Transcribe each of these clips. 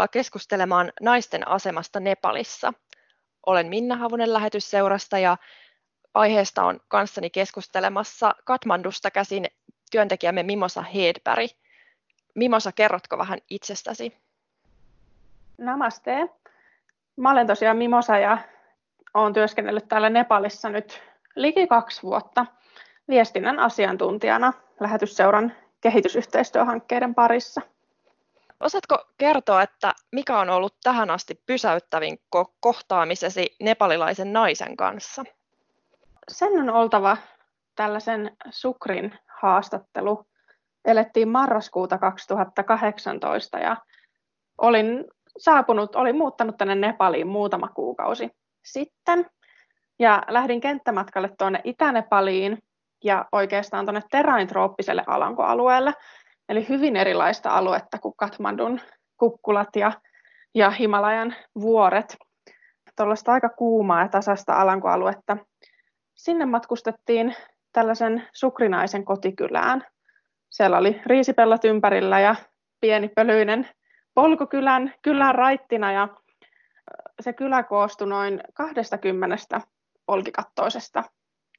Tervetuloa keskustelemaan naisten asemasta Nepalissa. Olen Minna Havunen lähetysseurasta ja aiheesta on kanssani keskustelemassa Katmandusta käsin työntekijämme Mimosa Hedberg. Mimosa, kerrotko vähän itsestäsi? Namaste. Mä olen tosiaan Mimosa ja olen työskennellyt täällä Nepalissa nyt liki kaksi vuotta viestinnän asiantuntijana lähetysseuran kehitysyhteistyöhankkeiden parissa. Osaatko kertoa, että mikä on ollut tähän asti pysäyttävin kohtaamisesi nepalilaisen naisen kanssa? Sen on oltava tällaisen Sukrin haastattelu. Elettiin marraskuuta 2018 ja olin saapunut, olin muuttanut tänne Nepaliin muutama kuukausi sitten ja lähdin kenttämatkalle tuonne Itä-Nepaliin ja oikeastaan tuonne teraintrooppiselle alankoalueelle, eli hyvin erilaista aluetta kuin Katmandun kukkulat ja, ja Himalajan vuoret. Tuollaista aika kuumaa ja tasasta alankoaluetta. Sinne matkustettiin tällaisen sukrinaisen kotikylään. Siellä oli riisipellot ympärillä ja pieni pölyinen polkukylän kylän raittina ja se kylä koostui noin 20 olkikattoisesta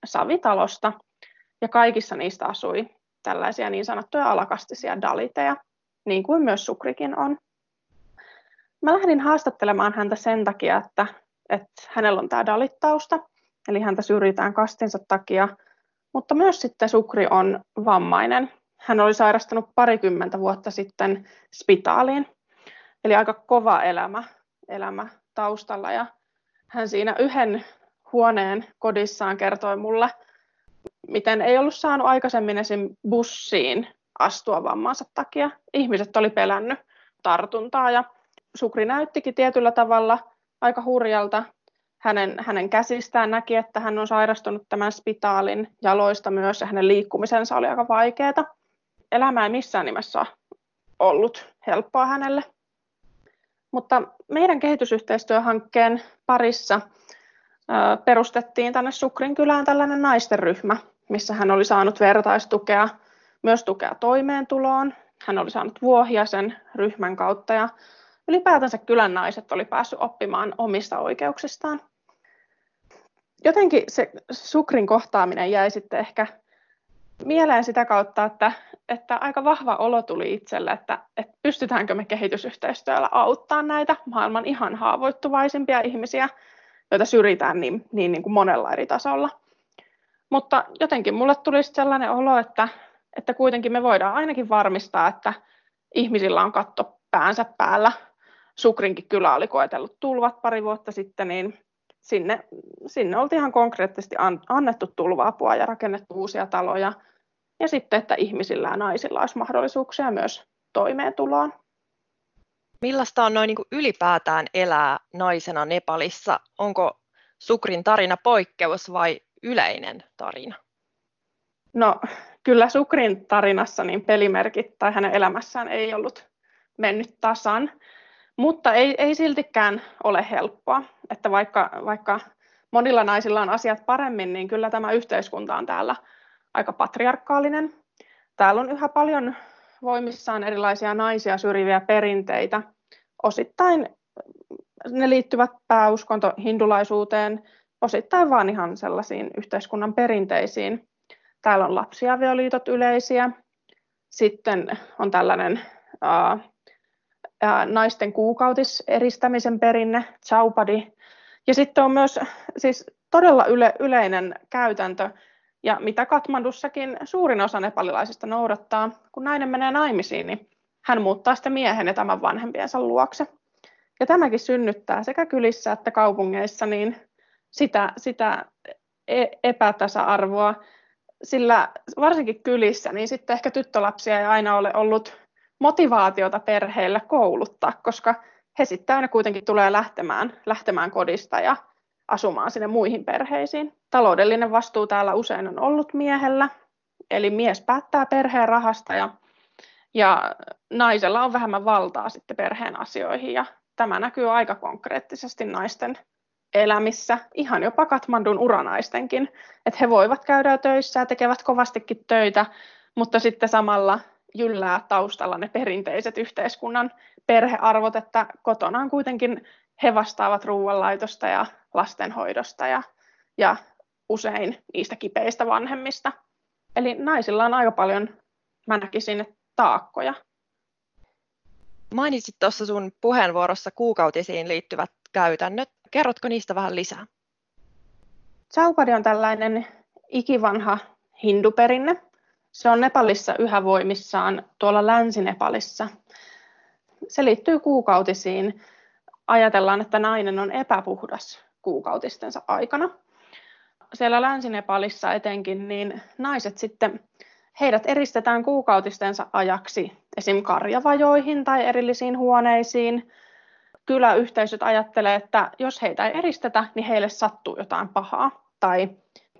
savitalosta ja kaikissa niistä asui tällaisia niin sanottuja alakastisia daliteja, niin kuin myös Sukrikin on. Mä lähdin haastattelemaan häntä sen takia, että, että hänellä on tämä dalittausta, eli häntä syrjitään kastinsa takia, mutta myös sitten Sukri on vammainen. Hän oli sairastunut parikymmentä vuotta sitten spitaaliin, eli aika kova elämä, elämä taustalla. Ja hän siinä yhden huoneen kodissaan kertoi mulle, miten ei ollut saanut aikaisemmin esim. bussiin astua vammansa takia. Ihmiset oli pelännyt tartuntaa ja Sukri näyttikin tietyllä tavalla aika hurjalta. Hänen, hänen käsistään näki, että hän on sairastunut tämän spitaalin jaloista myös ja hänen liikkumisensa oli aika vaikeaa. Elämä ei missään nimessä ollut helppoa hänelle. Mutta meidän kehitysyhteistyöhankkeen parissa perustettiin tänne Sukrin kylään tällainen naisten ryhmä, missä hän oli saanut vertaistukea, myös tukea toimeentuloon. Hän oli saanut vuohia sen ryhmän kautta ja ylipäätänsä kylän naiset oli päässyt oppimaan omista oikeuksistaan. Jotenkin se Sukrin kohtaaminen jäi sitten ehkä mieleen sitä kautta, että, että aika vahva olo tuli itselle, että, että pystytäänkö me kehitysyhteistyöllä auttamaan näitä maailman ihan haavoittuvaisimpia ihmisiä, joita syrjitään niin, niin, niin kuin monella eri tasolla. Mutta jotenkin mulle tuli sellainen olo, että, että kuitenkin me voidaan ainakin varmistaa, että ihmisillä on katto päänsä päällä. Sukrinkin kylä oli koetellut tulvat pari vuotta sitten, niin sinne, sinne oltiin ihan konkreettisesti annettu tulva-apua ja rakennettu uusia taloja. Ja sitten, että ihmisillä ja naisilla olisi mahdollisuuksia myös toimeentuloon. Millaista on noin niin ylipäätään elää naisena Nepalissa? Onko Sukrin tarina poikkeus vai yleinen tarina? No kyllä Sukrin tarinassa niin pelimerkit tai hänen elämässään ei ollut mennyt tasan, mutta ei, ei siltikään ole helppoa, että vaikka, vaikka monilla naisilla on asiat paremmin, niin kyllä tämä yhteiskunta on täällä aika patriarkaalinen. Täällä on yhä paljon voimissaan erilaisia naisia syrjiviä perinteitä. Osittain ne liittyvät pääuskonto hindulaisuuteen, osittain vaan ihan sellaisiin yhteiskunnan perinteisiin. Täällä on lapsiavioliitot yleisiä. Sitten on tällainen ää, ää, naisten kuukautiseristämisen perinne, chaupadi. Ja sitten on myös siis todella yle, yleinen käytäntö, ja mitä Katmandussakin suurin osa nepalilaisista noudattaa, kun nainen menee naimisiin, niin hän muuttaa sitten miehen ja tämän vanhempiensa luokse. Ja tämäkin synnyttää sekä kylissä että kaupungeissa niin sitä, sitä e-, epätasa-arvoa, sillä varsinkin kylissä, niin sitten ehkä tyttölapsia ei aina ole ollut motivaatiota perheillä kouluttaa, koska he sitten aina kuitenkin tulee lähtemään, lähtemään kodista ja asumaan sinne muihin perheisiin. Taloudellinen vastuu täällä usein on ollut miehellä, eli mies päättää perheen rahasta ja, ja naisella on vähemmän valtaa sitten perheen asioihin ja tämä näkyy aika konkreettisesti naisten elämissä, ihan jopa Katmandun uranaistenkin, että he voivat käydä töissä ja tekevät kovastikin töitä, mutta sitten samalla jyllää taustalla ne perinteiset yhteiskunnan perhearvot, että kotona on kuitenkin he vastaavat ruoanlaitosta ja lastenhoidosta ja, ja usein niistä kipeistä vanhemmista. Eli naisilla on aika paljon, mä näkisin, taakkoja. Mainitsit tuossa sun puheenvuorossa kuukautisiin liittyvät käytännöt. Kerrotko niistä vähän lisää? Chaupadi on tällainen ikivanha hinduperinne. Se on Nepalissa yhä voimissaan tuolla Länsi-Nepalissa. Se liittyy kuukautisiin. Ajatellaan, että nainen on epäpuhdas kuukautistensa aikana. Siellä Länsi-Nepalissa etenkin, niin naiset sitten, heidät eristetään kuukautistensa ajaksi esim. karjavajoihin tai erillisiin huoneisiin. Kyläyhteisöt ajattelee, että jos heitä ei eristetä, niin heille sattuu jotain pahaa tai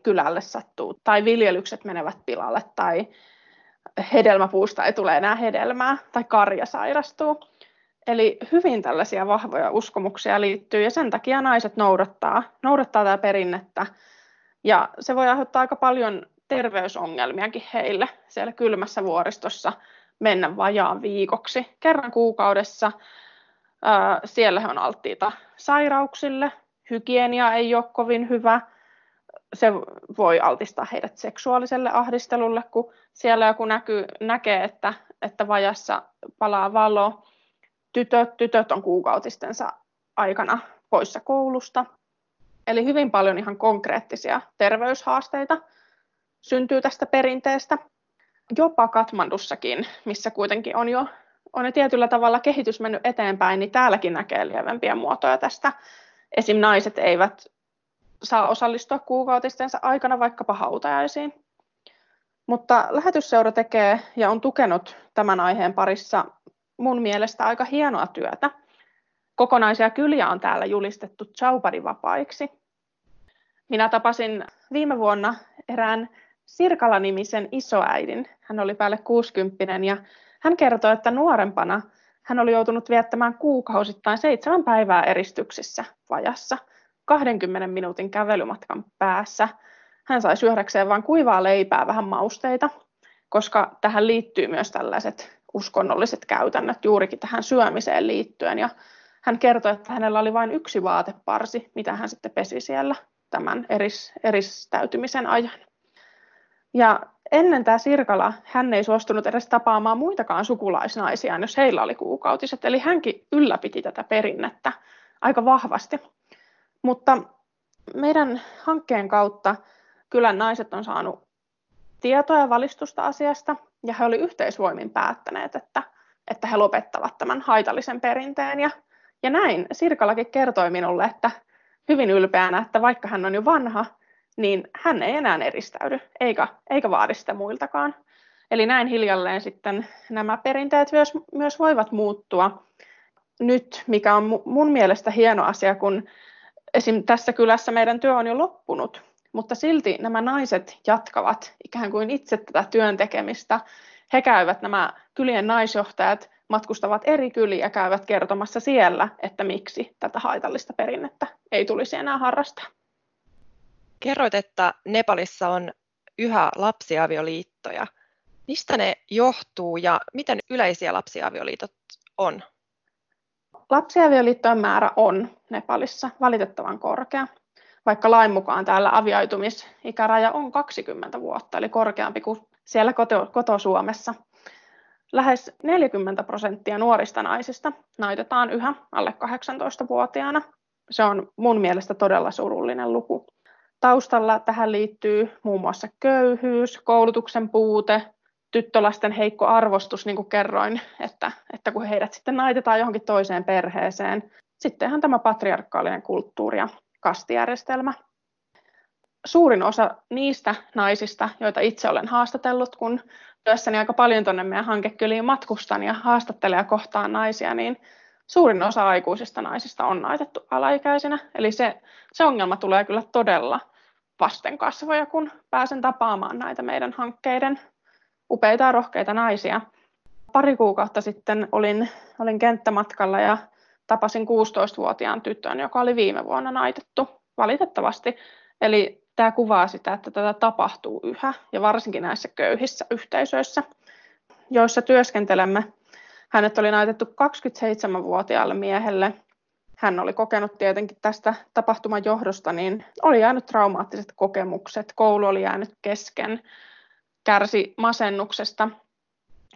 kylälle sattuu tai viljelykset menevät pilalle tai hedelmäpuusta ei tule enää hedelmää tai karja sairastuu. Eli hyvin tällaisia vahvoja uskomuksia liittyy ja sen takia naiset noudattaa, noudattaa tätä perinnettä. Ja se voi aiheuttaa aika paljon terveysongelmiakin heille siellä kylmässä vuoristossa mennä vajaan viikoksi. Kerran kuukaudessa siellä on alttiita sairauksille, hygienia ei ole kovin hyvä, se voi altistaa heidät seksuaaliselle ahdistelulle, kun siellä joku näkyy, näkee, että, että vajassa palaa valo. Tytöt, tytöt on kuukautistensa aikana poissa koulusta. Eli hyvin paljon ihan konkreettisia terveyshaasteita syntyy tästä perinteestä. Jopa Katmandussakin, missä kuitenkin on jo, on jo tietyllä tavalla kehitys mennyt eteenpäin, niin täälläkin näkee lievempiä muotoja tästä. Esim. naiset eivät saa osallistua kuukautistensa aikana vaikkapa hautajaisiin. Mutta lähetysseura tekee ja on tukenut tämän aiheen parissa mun mielestä aika hienoa työtä. Kokonaisia kyliä on täällä julistettu Chaupadi-vapaiksi. Minä tapasin viime vuonna erään Sirkala-nimisen isoäidin. Hän oli päälle 60 ja hän kertoi, että nuorempana hän oli joutunut viettämään kuukausittain seitsemän päivää eristyksissä vajassa – 20 minuutin kävelymatkan päässä. Hän sai syödäkseen vain kuivaa leipää, vähän mausteita, koska tähän liittyy myös tällaiset uskonnolliset käytännöt juurikin tähän syömiseen liittyen. Ja hän kertoi, että hänellä oli vain yksi vaateparsi, mitä hän sitten pesi siellä tämän eris, eristäytymisen ajan. Ja ennen tämä Sirkala, hän ei suostunut edes tapaamaan muitakaan sukulaisnaisia, jos heillä oli kuukautiset. Eli hänkin ylläpiti tätä perinnettä aika vahvasti. Mutta meidän hankkeen kautta kylän naiset on saanut tietoa ja valistusta asiasta, ja he olivat yhteisvoimin päättäneet, että, että he lopettavat tämän haitallisen perinteen. Ja, ja näin Sirkalakin kertoi minulle, että hyvin ylpeänä, että vaikka hän on jo vanha, niin hän ei enää eristäydy, eikä, eikä vaadi sitä muiltakaan. Eli näin hiljalleen sitten nämä perinteet myös, myös voivat muuttua nyt, mikä on mun mielestä hieno asia, kun esim. tässä kylässä meidän työ on jo loppunut, mutta silti nämä naiset jatkavat ikään kuin itse tätä työn tekemistä. He käyvät, nämä kylien naisjohtajat matkustavat eri kyliä ja käyvät kertomassa siellä, että miksi tätä haitallista perinnettä ei tulisi enää harrastaa. Kerroit, että Nepalissa on yhä lapsiavioliittoja. Mistä ne johtuu ja miten yleisiä lapsiavioliitot on? Lapsiavioliittojen määrä on Nepalissa valitettavan korkea, vaikka lain mukaan täällä avioitumisikäraja on 20 vuotta, eli korkeampi kuin siellä koto, koto-Suomessa. Lähes 40 prosenttia nuorista naisista naitetaan yhä alle 18-vuotiaana. Se on mun mielestä todella surullinen luku. Taustalla tähän liittyy muun muassa köyhyys, koulutuksen puute, tyttölasten heikko arvostus, niin kuin kerroin, että, että kun heidät sitten naitetaan johonkin toiseen perheeseen, sittenhän tämä patriarkaalinen kulttuuri ja kastijärjestelmä. Suurin osa niistä naisista, joita itse olen haastatellut, kun työssäni aika paljon tuonne meidän hankekyliin matkustan ja haastattelen ja kohtaan naisia, niin suurin osa aikuisista naisista on naitettu alaikäisenä. Eli se, se ongelma tulee kyllä todella vasten kasvoja, kun pääsen tapaamaan näitä meidän hankkeiden upeita ja rohkeita naisia. Pari kuukautta sitten olin, olin kenttämatkalla ja tapasin 16-vuotiaan tytön, joka oli viime vuonna naitettu, valitettavasti. Eli tämä kuvaa sitä, että tätä tapahtuu yhä, ja varsinkin näissä köyhissä yhteisöissä. joissa työskentelemme. Hänet oli naitettu 27-vuotiaalle miehelle. Hän oli kokenut tietenkin tästä tapahtuman johdosta, niin oli jäänyt traumaattiset kokemukset, koulu oli jäänyt kesken, kärsi masennuksesta,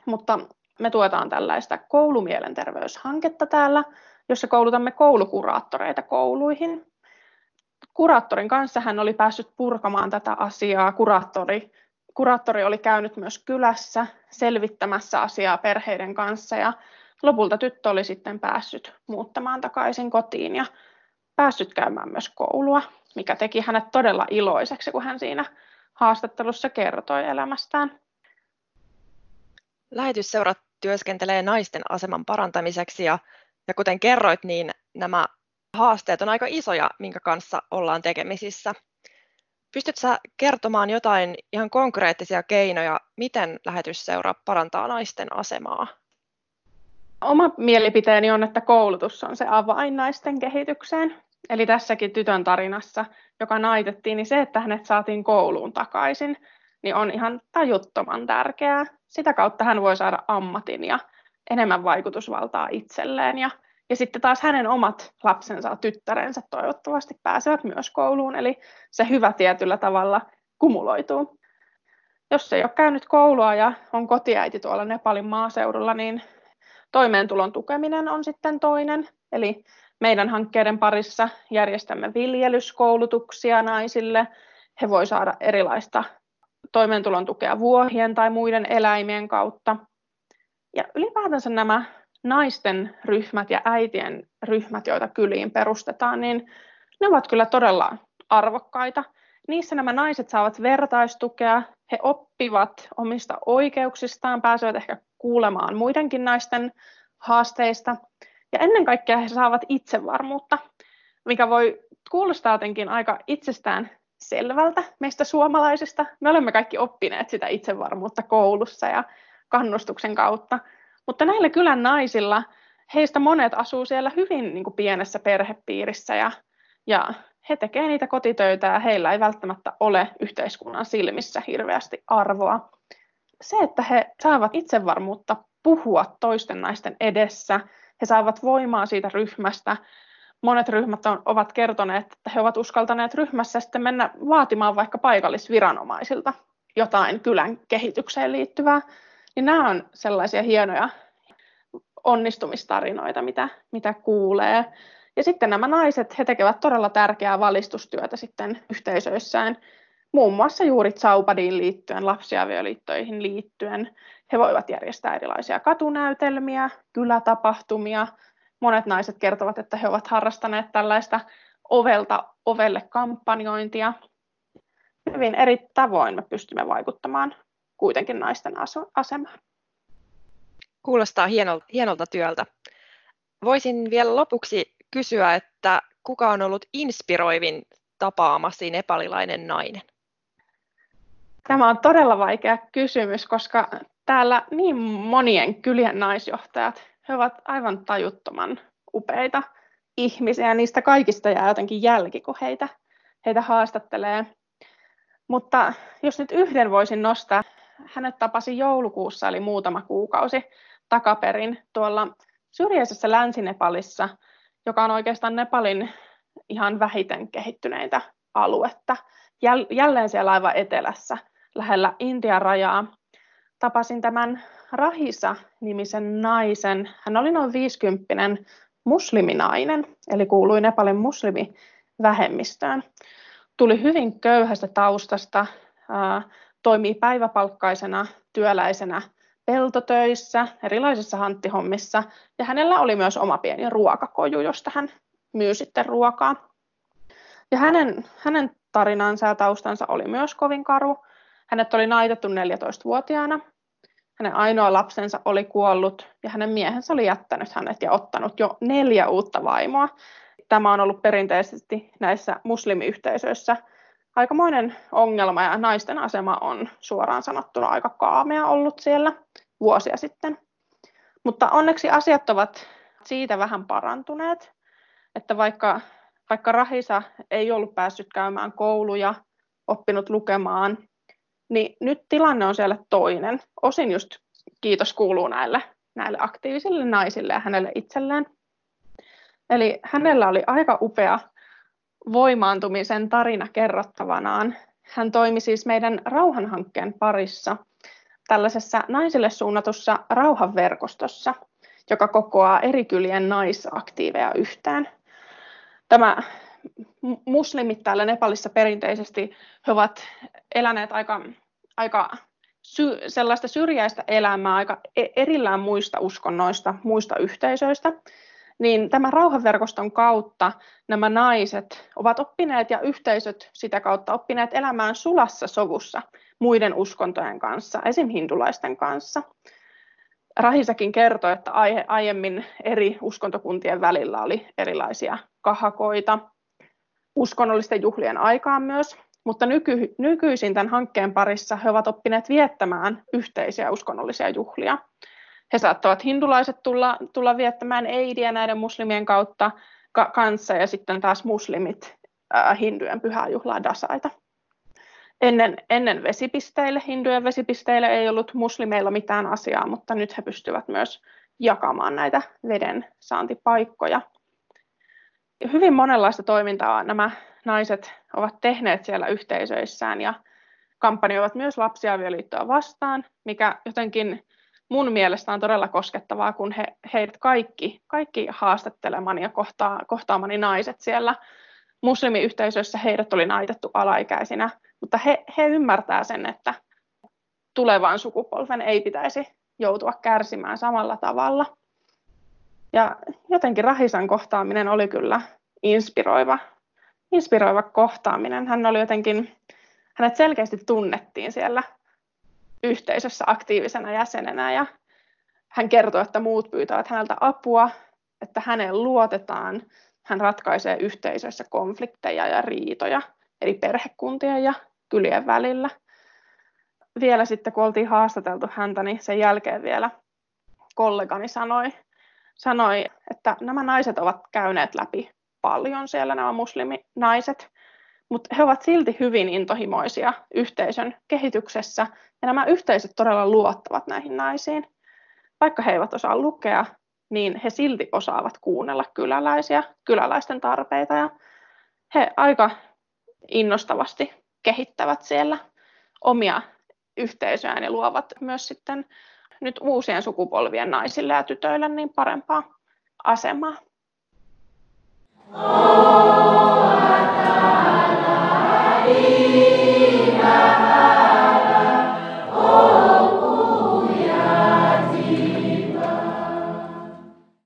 mutta me tuetaan tällaista koulumielenterveyshanketta täällä, jossa koulutamme koulukuraattoreita kouluihin. Kuraattorin kanssa hän oli päässyt purkamaan tätä asiaa. Kuraattori, kuraattori oli käynyt myös kylässä selvittämässä asiaa perheiden kanssa ja lopulta tyttö oli sitten päässyt muuttamaan takaisin kotiin ja päässyt käymään myös koulua, mikä teki hänet todella iloiseksi, kun hän siinä haastattelussa kertoi elämästään. Lähetysseurat työskentelee naisten aseman parantamiseksi ja, ja kuten kerroit, niin nämä haasteet on aika isoja, minkä kanssa ollaan tekemisissä. Pystytkö sä kertomaan jotain ihan konkreettisia keinoja, miten lähetysseura parantaa naisten asemaa? Oma mielipiteeni on, että koulutus on se avain naisten kehitykseen. Eli tässäkin tytön tarinassa, joka naitettiin, niin se, että hänet saatiin kouluun takaisin, niin on ihan tajuttoman tärkeää. Sitä kautta hän voi saada ammatin ja enemmän vaikutusvaltaa itselleen. Ja, ja sitten taas hänen omat lapsensa, tyttärensä toivottavasti pääsevät myös kouluun, eli se hyvä tietyllä tavalla kumuloituu. Jos ei ole käynyt koulua ja on kotiäiti tuolla Nepalin maaseudulla, niin toimeentulon tukeminen on sitten toinen. Eli meidän hankkeiden parissa järjestämme viljelyskoulutuksia naisille. He voi saada erilaista toimeentulon tukea vuohien tai muiden eläimien kautta. Ja ylipäätänsä nämä naisten ryhmät ja äitien ryhmät, joita kyliin perustetaan, niin ne ovat kyllä todella arvokkaita. Niissä nämä naiset saavat vertaistukea, he oppivat omista oikeuksistaan, pääsevät ehkä kuulemaan muidenkin naisten haasteista. Ja ennen kaikkea he saavat itsevarmuutta, mikä voi kuulostaa jotenkin aika itsestään selvältä meistä suomalaisista. Me olemme kaikki oppineet sitä itsevarmuutta koulussa ja kannustuksen kautta. Mutta näillä kylän naisilla, heistä monet asuu siellä hyvin niin kuin pienessä perhepiirissä ja, ja he tekevät niitä kotitöitä ja heillä ei välttämättä ole yhteiskunnan silmissä hirveästi arvoa. Se, että he saavat itsevarmuutta puhua toisten naisten edessä, he saavat voimaa siitä ryhmästä, monet ryhmät on, ovat kertoneet, että he ovat uskaltaneet ryhmässä sitten mennä vaatimaan vaikka paikallisviranomaisilta jotain kylän kehitykseen liittyvää. Niin nämä on sellaisia hienoja onnistumistarinoita, mitä, mitä kuulee. Ja sitten nämä naiset, he tekevät todella tärkeää valistustyötä sitten yhteisöissään, muun muassa juuri Zaupadiin liittyen, lapsiavioliittoihin liittyen. He voivat järjestää erilaisia katunäytelmiä, kylätapahtumia, monet naiset kertovat, että he ovat harrastaneet tällaista ovelta ovelle kampanjointia. Hyvin eri tavoin me pystymme vaikuttamaan kuitenkin naisten asemaan. Kuulostaa hienolta, hienolta työltä. Voisin vielä lopuksi kysyä, että kuka on ollut inspiroivin tapaamasi nepalilainen nainen? Tämä on todella vaikea kysymys, koska täällä niin monien kylien naisjohtajat he ovat aivan tajuttoman upeita ihmisiä, niistä kaikista jää jotenkin jälki, kun heitä, heitä haastattelee. Mutta jos nyt yhden voisin nostaa, hänet tapasi joulukuussa, eli muutama kuukausi takaperin tuolla syrjäisessä Länsi-Nepalissa, joka on oikeastaan Nepalin ihan vähiten kehittyneitä aluetta. Jälleen siellä aivan etelässä, lähellä Intian rajaa. Tapasin tämän Rahisa-nimisen naisen. Hän oli noin 50 musliminainen, eli kuului Nepalin muslimivähemmistöön. Tuli hyvin köyhästä taustasta, toimii päiväpalkkaisena työläisenä peltotöissä, erilaisissa hanttihommissa, ja hänellä oli myös oma pieni ruokakoju, josta hän myy sitten ruokaa. Ja hänen, hänen tarinansa ja taustansa oli myös kovin karu. Hänet oli naitettu 14-vuotiaana hänen ainoa lapsensa oli kuollut ja hänen miehensä oli jättänyt hänet ja ottanut jo neljä uutta vaimoa. Tämä on ollut perinteisesti näissä muslimiyhteisöissä aikamoinen ongelma ja naisten asema on suoraan sanottuna aika kaamea ollut siellä vuosia sitten. Mutta onneksi asiat ovat siitä vähän parantuneet, että vaikka, vaikka Rahisa ei ollut päässyt käymään kouluja, oppinut lukemaan, niin nyt tilanne on siellä toinen, osin just kiitos kuuluu näille, näille aktiivisille naisille ja hänelle itselleen. Eli hänellä oli aika upea voimaantumisen tarina kerrottavanaan. Hän toimi siis meidän rauhanhankkeen parissa tällaisessa naisille suunnatussa rauhanverkostossa, joka kokoaa eri kylien naisaktiiveja yhteen. Tämä muslimit täällä Nepalissa perinteisesti he ovat eläneet aika, aika sy, sellaista syrjäistä elämää, aika e-, erillään muista uskonnoista, muista yhteisöistä niin tämän rauhanverkoston kautta nämä naiset ovat oppineet ja yhteisöt sitä kautta oppineet elämään sulassa sovussa muiden uskontojen kanssa, esim. hindulaisten kanssa. Rahisakin kertoi, että aiemmin eri uskontokuntien välillä oli erilaisia kahakoita uskonnollisten juhlien aikaan myös, mutta nyky, nykyisin tämän hankkeen parissa he ovat oppineet viettämään yhteisiä uskonnollisia juhlia he saattavat hindulaiset tulla, tulla viettämään eidiä näiden muslimien kautta ka- kanssa ja sitten taas muslimit äh, hindujen pyhäjuhlaa dasaita. Ennen, ennen vesipisteille, hindujen vesipisteille ei ollut muslimeilla mitään asiaa, mutta nyt he pystyvät myös jakamaan näitä veden saantipaikkoja. Hyvin monenlaista toimintaa nämä naiset ovat tehneet siellä yhteisöissään ja kampanjoivat myös lapsiavioliittoa vastaan, mikä jotenkin mun mielestä on todella koskettavaa, kun he, heidät kaikki, kaikki haastattelemani ja kohtaa, kohtaamani naiset siellä muslimiyhteisöissä, heidät oli naitettu alaikäisinä, mutta he, he ymmärtää sen, että tulevan sukupolven ei pitäisi joutua kärsimään samalla tavalla. Ja jotenkin Rahisan kohtaaminen oli kyllä inspiroiva, inspiroiva kohtaaminen. Hän oli jotenkin, hänet selkeästi tunnettiin siellä yhteisössä aktiivisena jäsenenä ja hän kertoo, että muut pyytävät häneltä apua, että häneen luotetaan, hän ratkaisee yhteisöissä konflikteja ja riitoja eri perhekuntien ja kylien välillä. Vielä sitten, kun oltiin haastateltu häntä, niin sen jälkeen vielä kollegani sanoi, sanoi, että nämä naiset ovat käyneet läpi paljon siellä, nämä musliminaiset, mutta he ovat silti hyvin intohimoisia yhteisön kehityksessä ja nämä yhteisöt todella luottavat näihin naisiin. Vaikka he eivät osaa lukea, niin he silti osaavat kuunnella kyläläisiä, kyläläisten tarpeita ja he aika innostavasti kehittävät siellä omia yhteisöjään ja luovat myös sitten nyt uusien sukupolvien naisille ja tytöille niin parempaa asemaa. Oh,